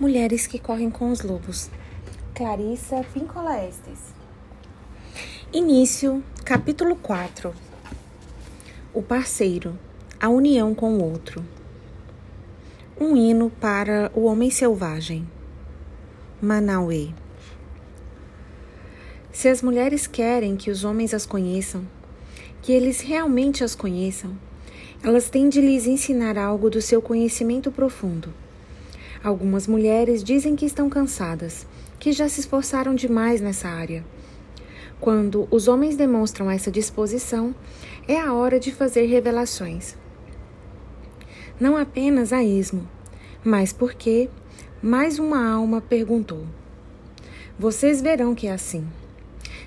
Mulheres que correm com os lobos. Clarissa Pincola Estes. Início, capítulo 4. O parceiro, a união com o outro. Um hino para o homem selvagem. Manauê. Se as mulheres querem que os homens as conheçam, que eles realmente as conheçam, elas têm de lhes ensinar algo do seu conhecimento profundo Algumas mulheres dizem que estão cansadas, que já se esforçaram demais nessa área. Quando os homens demonstram essa disposição, é a hora de fazer revelações. Não apenas a esmo, mas porque mais uma alma perguntou. Vocês verão que é assim.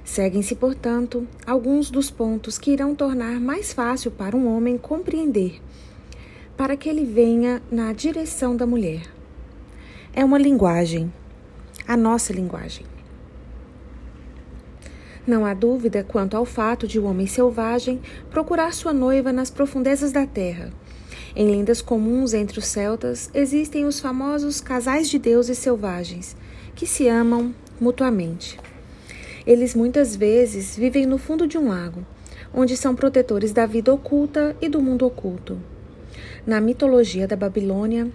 Seguem-se, portanto, alguns dos pontos que irão tornar mais fácil para um homem compreender, para que ele venha na direção da mulher é uma linguagem, a nossa linguagem. Não há dúvida quanto ao fato de o homem selvagem procurar sua noiva nas profundezas da terra. Em lendas comuns entre os celtas existem os famosos casais de deuses selvagens, que se amam mutuamente. Eles muitas vezes vivem no fundo de um lago, onde são protetores da vida oculta e do mundo oculto. Na mitologia da Babilônia,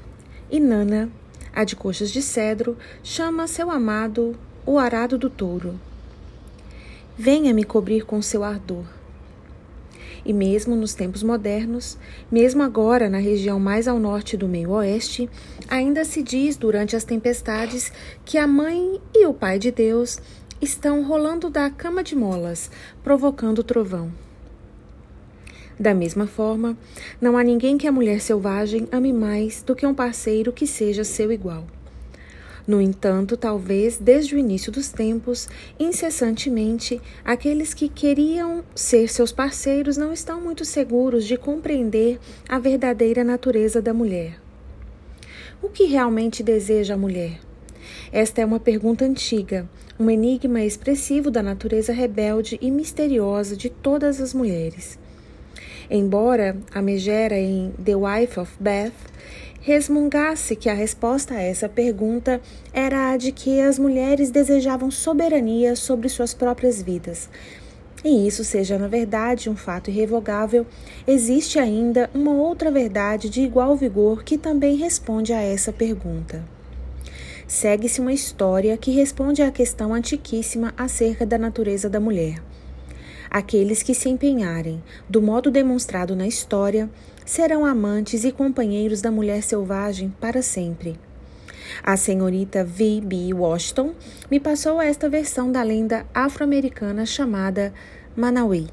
Inanna a de coxas de cedro chama seu amado o arado do touro. Venha me cobrir com seu ardor. E mesmo nos tempos modernos, mesmo agora na região mais ao norte do meio-oeste, ainda se diz durante as tempestades que a mãe e o pai de Deus estão rolando da cama de molas, provocando trovão. Da mesma forma, não há ninguém que a mulher selvagem ame mais do que um parceiro que seja seu igual. No entanto, talvez desde o início dos tempos, incessantemente, aqueles que queriam ser seus parceiros não estão muito seguros de compreender a verdadeira natureza da mulher. O que realmente deseja a mulher? Esta é uma pergunta antiga, um enigma expressivo da natureza rebelde e misteriosa de todas as mulheres. Embora a megera em The Wife of Beth resmungasse que a resposta a essa pergunta era a de que as mulheres desejavam soberania sobre suas próprias vidas. E isso seja na verdade um fato irrevogável, existe ainda uma outra verdade de igual vigor que também responde a essa pergunta. Segue-se uma história que responde à questão antiquíssima acerca da natureza da mulher. Aqueles que se empenharem, do modo demonstrado na história, serão amantes e companheiros da mulher selvagem para sempre. A senhorita V. B. Washington me passou esta versão da lenda afro-americana chamada Manauê.